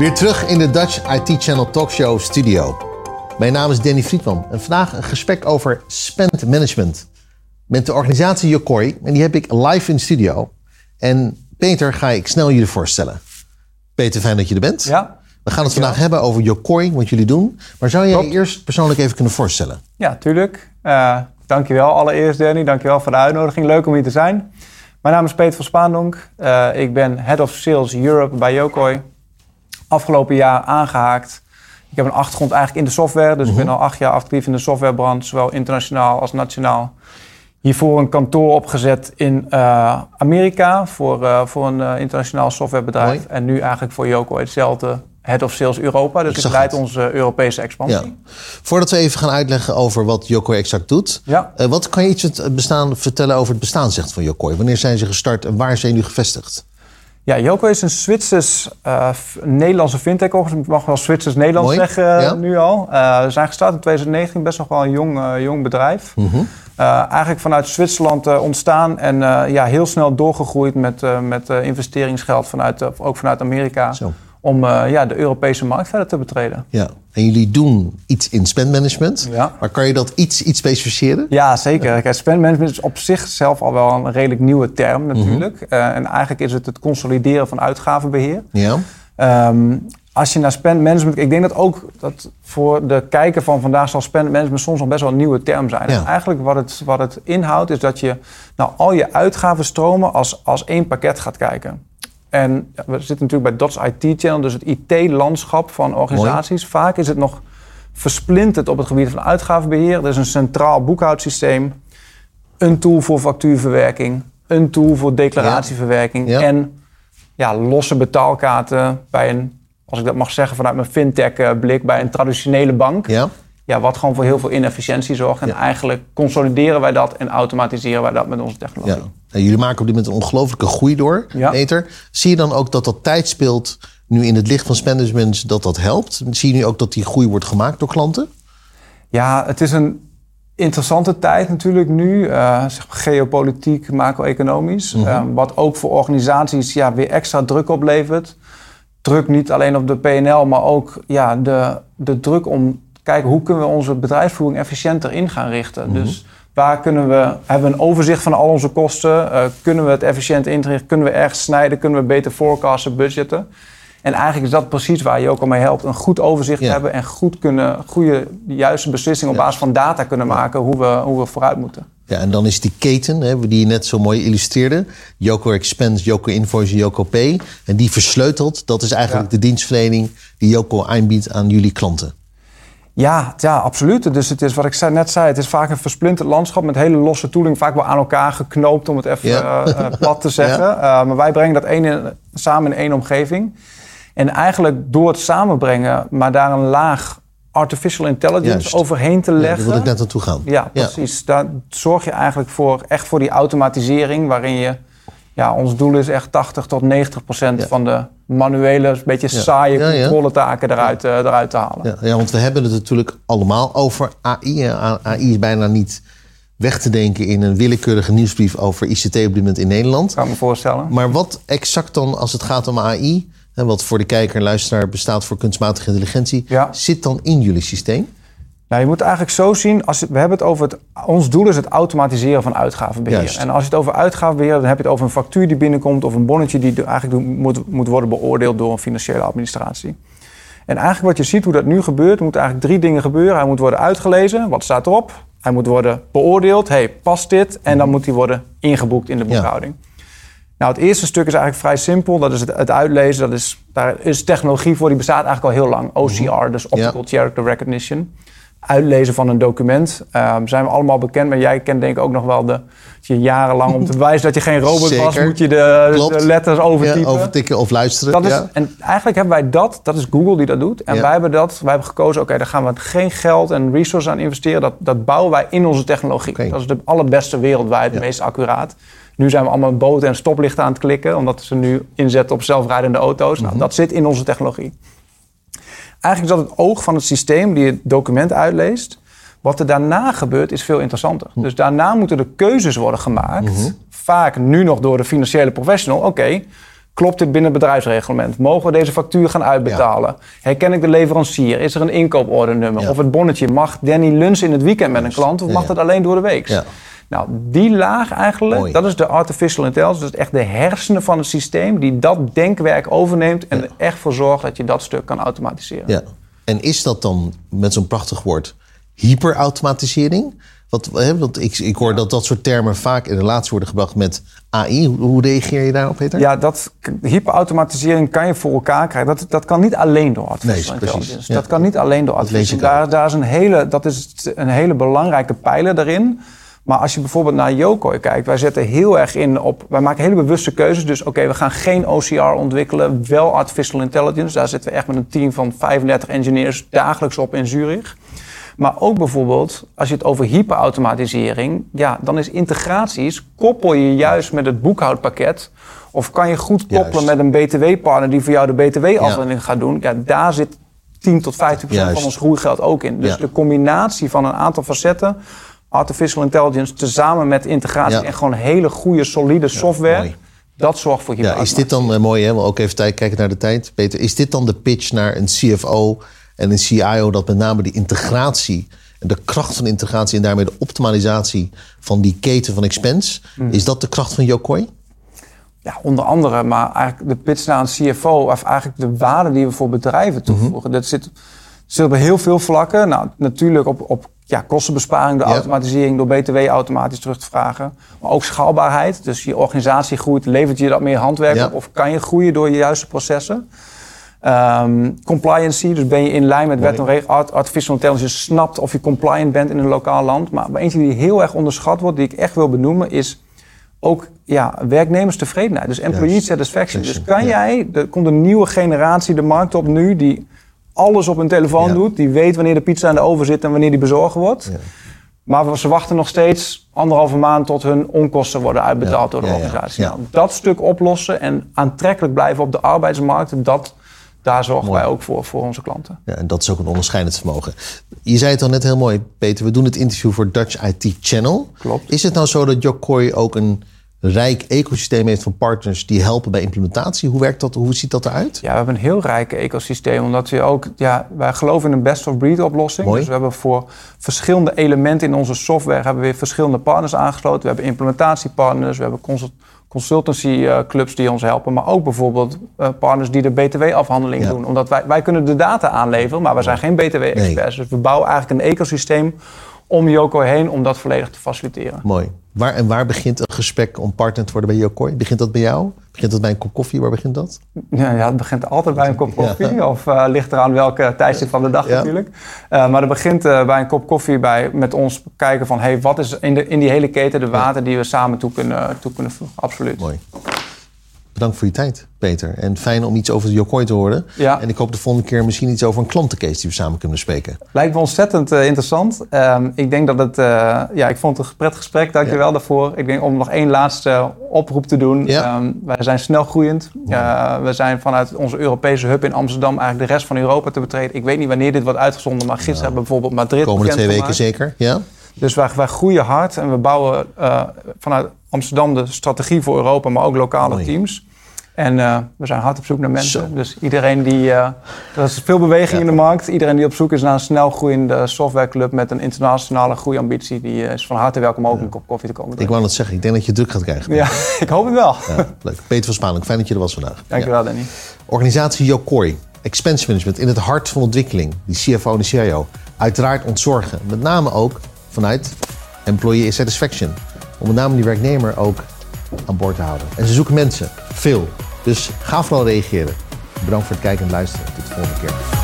Weer terug in de Dutch IT Channel Talkshow studio. Mijn naam is Danny Friedman en vandaag een gesprek over spend management. Met de organisatie Yokoi en die heb ik live in de studio. En Peter ga ik snel jullie voorstellen. Peter, fijn dat je er bent. Ja. We gaan het vandaag hebben over Yokoi, wat jullie doen. Maar zou jij je eerst persoonlijk even kunnen voorstellen? Ja, tuurlijk. Uh, dankjewel allereerst Danny, dankjewel voor de uitnodiging. Leuk om hier te zijn. Mijn naam is Peter van Spaandonk. Uh, ik ben Head of Sales Europe bij Yokoi. Afgelopen jaar aangehaakt. Ik heb een achtergrond eigenlijk in de software. Dus ik ben al acht jaar actief in de softwarebrand, zowel internationaal als nationaal. Hiervoor een kantoor opgezet in uh, Amerika voor, uh, voor een uh, internationaal softwarebedrijf. Mooi. En nu eigenlijk voor Yokoi hetzelfde Head of Sales Europa. Dus Ik ik, onze Europese expansie. Ja. Voordat we even gaan uitleggen over wat Yokoi exact doet. Ja. eh, wat kan je iets het bestaan, vertellen over het bestaansrecht van Yokoi? Wanneer zijn ze gestart en waar zijn nu gevestigd? Ja, Joko is een Zwitsers, uh, Nederlandse fintech, ik mag wel Zwitsers-Nederlands Mooi, zeggen ja. nu al. Uh, we zijn gestart in 2019, best nog wel een jong, uh, jong bedrijf. Mhm. Eigenlijk vanuit Zwitserland ontstaan en ja, heel snel doorgegroeid met, met investeringsgeld vanuit, ook vanuit Amerika. Zo. Om uh, ja, de Europese markt verder te betreden. Ja. En jullie doen iets in spendmanagement. Ja. Maar kan je dat iets, iets specificeren? Ja, zeker. Kijk, spend management is op zichzelf al wel een redelijk nieuwe term natuurlijk. Uh, en eigenlijk is het het consolideren van uitgavenbeheer. Ja. Um, als je naar spend management... Ik denk dat ook dat voor de kijker van vandaag zal spend management soms nog best wel een nieuwe term zijn. Ja. En eigenlijk wat het, wat het inhoudt is dat je nou al je uitgavenstromen als, als één pakket gaat kijken. En we zitten natuurlijk bij DOTS IT Channel, dus het IT-landschap van organisaties. Vaak is het nog versplinterd op het gebied van uitgavenbeheer. Er is een centraal boekhoudsysteem, een tool voor factuurverwerking, een tool voor declaratieverwerking Ja. Ja. en ja, losse betaalkaarten bij een, als ik dat mag zeggen vanuit mijn fintech-blik, bij een traditionele bank. Ja. Ja, wat gewoon voor heel veel inefficiëntie zorgt. En Ja. eigenlijk consolideren wij dat en automatiseren wij dat met onze technologie. ja. En jullie maken op dit moment een ongelofelijke groei door, Ja. Peter. Zie je dan ook dat dat tijd speelt nu in het licht van spendmanagement dat dat helpt? Zie je nu ook dat die groei wordt gemaakt door klanten? Ja, het is een interessante tijd natuurlijk nu. eh, zeg maar geopolitiek, macro-economisch. Mhm. Eh, wat ook voor organisaties ja, weer extra druk oplevert. Druk niet alleen op de PNL, maar ook ja, de, de druk om kijken hoe kunnen we onze bedrijfsvoering efficiënter in gaan richten. Mhm. Dus waar kunnen we, hebben we een overzicht van al onze kosten? Eh, kunnen we het efficiënt inrichten? Kunnen we ergens snijden? Kunnen we beter forecasten, budgetten? En eigenlijk is dat precies waar je ook al mee helpt. Een goed overzicht Ja. hebben en goed kunnen, goede, de juiste beslissingen op basis van data kunnen maken hoe we, hoe we vooruit moeten. Ja, en dan is die keten, hè, die je net zo mooi illustreerde. Yoko Expense, Yoko Invoice, Yoko Pay. En die versleutelt, dat is eigenlijk Ja. de dienstverlening die Yoko aanbiedt aan jullie klanten. Ja, ja, absoluut. Dus het is wat ik net zei, het is vaak een versplinterd landschap met hele losse tooling, vaak wel aan elkaar geknoopt, om het even Ja. eh, eh, plat te zeggen. Uh, maar wij brengen dat één in- samen in één omgeving. En eigenlijk door het samenbrengen, maar daar een laag artificial intelligence Juist. overheen te Ja, leggen. daar wil ik net naartoe gaan. Ja, precies. Daar zorg je eigenlijk voor, echt voor die automatisering, waarin je, ja, ons doel is echt 80 tot 90 procent Ja. van de manuele, een beetje Ja. saaie Ja, controletaken eruit, eh, eruit te halen. Ja, ja, want we hebben het natuurlijk allemaal over AI. AI is bijna niet weg te denken in een willekeurige nieuwsbrief over ICT op dit moment in Nederland. Kan ik me voorstellen. Maar wat exact dan als het gaat om AI, hè, wat voor de kijker en luisteraar bestaat voor kunstmatige intelligentie, zit dan in jullie systeem? Nou, je moet het eigenlijk zo zien, als het- we hebben het over het, ons doel is het automatiseren van uitgavenbeheer. Juist. En als je het over uitgavenbeheer, dan heb je het over een factuur die binnenkomt of een bonnetje die eigenlijk moet, moet worden beoordeeld door een financiële administratie. En eigenlijk wat je ziet hoe dat nu gebeurt, er moeten eigenlijk drie dingen gebeuren. Hij moet worden uitgelezen, wat staat erop? Hij moet worden beoordeeld, hey, past dit? En dan moet hij worden ingeboekt in de Ja. boekhouding. Nou, het eerste stuk is eigenlijk vrij simpel. Dat is het, het uitlezen. Dat is, daar is technologie voor, die bestaat eigenlijk al heel lang. OCR, dus Optical Character Recognition. Uitlezen van een document. Ehm, zijn we allemaal bekend, maar jij kent denk ik ook nog wel de... dat je jarenlang om te bewijzen dat je geen robot was... Moet je de, letters overtypen. Ja, overtikken of luisteren. Dat is, ja. En eigenlijk hebben wij dat, dat is Google die dat doet. En Ja. wij hebben dat, wij hebben gekozen, oké, daar gaan we geen geld en resources aan investeren. Dat, dat bouwen wij in onze technologie. Dat is de allerbeste wereldwijd, het meest accuraat. Nu zijn we allemaal boten en stoplichten aan het klikken, omdat ze nu inzetten op zelfrijdende auto's. Mhm. Nou, dat zit in onze technologie. Eigenlijk is dat het oog van het systeem die het document uitleest. Wat er daarna gebeurt is veel interessanter. Hm. Dus daarna moeten er keuzes worden gemaakt. Mhm. Vaak nu nog door de financiële professional. Oké, Klopt dit binnen het bedrijfsreglement? Mogen we deze factuur gaan uitbetalen? Herken ik de leverancier? Is er een inkoopordernummer? Ja. Of het bonnetje, mag Danny lunchen in het weekend met een klant? Of mag dat alleen door de week? Ja. Nou, die laag eigenlijk, Mooi. dat is de artificial intelligence. Dat is echt de hersenen van het systeem die dat denkwerk overneemt... en Ja. er echt voor zorgt dat je dat stuk kan automatiseren. Ja. En is dat dan met zo'n prachtig woord hyperautomatisering? Wat, hè, want ik, ik hoor dat dat soort termen vaak in relatie worden gebracht met AI. Hoe, hoe reageer je daarop, Peter? Ja, dat hyperautomatisering kan je voor elkaar krijgen. Dat, dat kan niet alleen door artificial Nee, precies. intelligence. Ja. Dat kan niet alleen door artificial ook. daar, daar is een hele, Dat is een hele belangrijke pijler daarin. Maar als je bijvoorbeeld naar Yokoi kijkt, wij zetten heel erg in op. Wij maken hele bewuste keuzes. Dus oké, we gaan geen OCR ontwikkelen, wel artificial intelligence. Daar zitten we echt met een team van 35 engineers dagelijks op in Zurich. Maar ook bijvoorbeeld, als je het over hyperautomatisering, ja, dan is integraties, koppel je juist met het boekhoudpakket. Of kan je goed koppelen Juist. met een BTW-partner die voor jou de BTW-afdeling gaat doen. Ja, daar zit 10 tot 15 procent van ons groeigeld ook in. Dus Ja. de combinatie van een aantal facetten, artificial intelligence, tezamen met integratie Ja. en gewoon hele goede, solide software, dat zorgt voor Ja, is dit dan eh, mooi, hè? Maar ook even kijken naar de tijd. Peter, is dit dan de pitch naar een CFO en een CIO dat met name die integratie en de kracht van integratie en daarmee de optimalisatie van die keten van expense, Hmm. is dat de kracht van Yokoi? Ja, onder andere, maar eigenlijk de pitch naar een CFO, of eigenlijk de waarde die we voor bedrijven toevoegen. Dat zit, zit op heel veel vlakken. Nou, natuurlijk op, op ja, kostenbesparing, de Ja. automatisering door BTW automatisch terug te vragen. Maar ook schaalbaarheid. Dus je organisatie groeit, levert je dat meer handwerk Ja. op? Of kan je groeien door je juiste processen? Ehm, compliancy, dus ben je in lijn met wet en regel. Art- Artificial intelligence snapt of je compliant bent in een lokaal land. Maar eentje die heel erg onderschat wordt, die ik echt wil benoemen, is ook ja, werknemerstevredenheid. Dus employee satisfaction. Dus kan ja. jij, er komt een nieuwe generatie de markt op nu, die alles op hun telefoon Ja. doet. Die weet wanneer de pizza in de oven zit en wanneer die bezorgd wordt. Ja. Maar ze wachten nog steeds anderhalve maand tot hun onkosten worden uitbetaald door de organisatie. Nou, dat stuk oplossen en aantrekkelijk blijven op de arbeidsmarkt, dat, daar zorgen Mooi. wij ook voor, voor onze klanten. Ja, en dat is ook een onderscheidend vermogen. Je zei het al net heel mooi, Peter. We doen het interview voor Dutch IT Channel. Klopt. Is het nou zo dat Yokoi ook een rijk ecosysteem heeft van partners die helpen bij implementatie? Hoe werkt dat? Hoe ziet dat eruit? Ja, we hebben een heel rijk ecosysteem. Omdat we ook, ja, wij geloven in een best-of-breed oplossing. Mooi. Dus we hebben voor verschillende elementen in onze software hebben we weer verschillende partners aangesloten. We hebben implementatiepartners, we hebben consult consultancy eh, clubs die ons helpen. Maar ook bijvoorbeeld eh, partners die de BTW-afhandeling Ja. doen. Omdat wij, wij kunnen de data aanleveren, maar we zijn geen BTW-experts. Dus we bouwen eigenlijk een ecosysteem om Yoko heen om dat volledig te faciliteren. Mooi. Waar, en waar begint een gesprek om partner te worden bij Yokoi? Begint dat bij jou? Begint dat bij een kop koffie? Waar begint dat? Ja, ja, het begint altijd bij een kop koffie. Ja. Of eh, ligt eraan welke tijdstip van de dag Ja. natuurlijk. Eh, maar het begint eh, bij een kop koffie bij, met ons kijken van... Hey, wat is in, de, in die hele keten de water die we samen toe kunnen, toe kunnen voegen. Absoluut. Mooi. Bedankt voor je tijd, Peter. En fijn om iets over Yokoi te horen. Ja. En ik hoop de volgende keer misschien iets over een klantencase die we samen kunnen bespreken. Lijkt me ontzettend eh, interessant. Ehm, ik denk dat het... eh, ja, ik vond het een prettig gesprek. Dank je wel daarvoor. Ik denk om nog één laatste oproep te doen. Ja. Ehm, wij zijn snel groeiend. Eh, we zijn vanuit onze Europese hub in Amsterdam... eigenlijk de rest van Europa te betreden. Ik weet niet wanneer dit wordt uitgezonden... maar gisteren hebben we bijvoorbeeld Madrid Komende twee weken zeker. Ja? Dus wij, wij groeien hard en we bouwen vanuit Amsterdam de strategie voor Europa, maar ook lokale Mooi. teams. En eh, we zijn hard op zoek naar mensen. Zo. Dus iedereen die. eh, er is veel beweging Ja. in de markt. Iedereen die op zoek is naar een snel groeiende softwareclub met een internationale groeiambitie, die eh, is van harte welkom ook een kop koffie te komen Ik drinken. wou het zeggen. Ik denk dat je druk gaat krijgen. Ja, ik hoop het wel. Ja, leuk. Peter van Spaanlijk, fijn dat je er was vandaag. Ja. Dankjewel, Danny. Organisatie Yokoi, expense management in het hart van ontwikkeling. Die CFO en de CIO uiteraard ontzorgen. Met name ook vanuit employee satisfaction. Om met name die werknemer ook aan boord te houden. En ze zoeken mensen, veel. Dus ga vooral reageren. Bedankt voor het kijken en luisteren. Tot de volgende keer.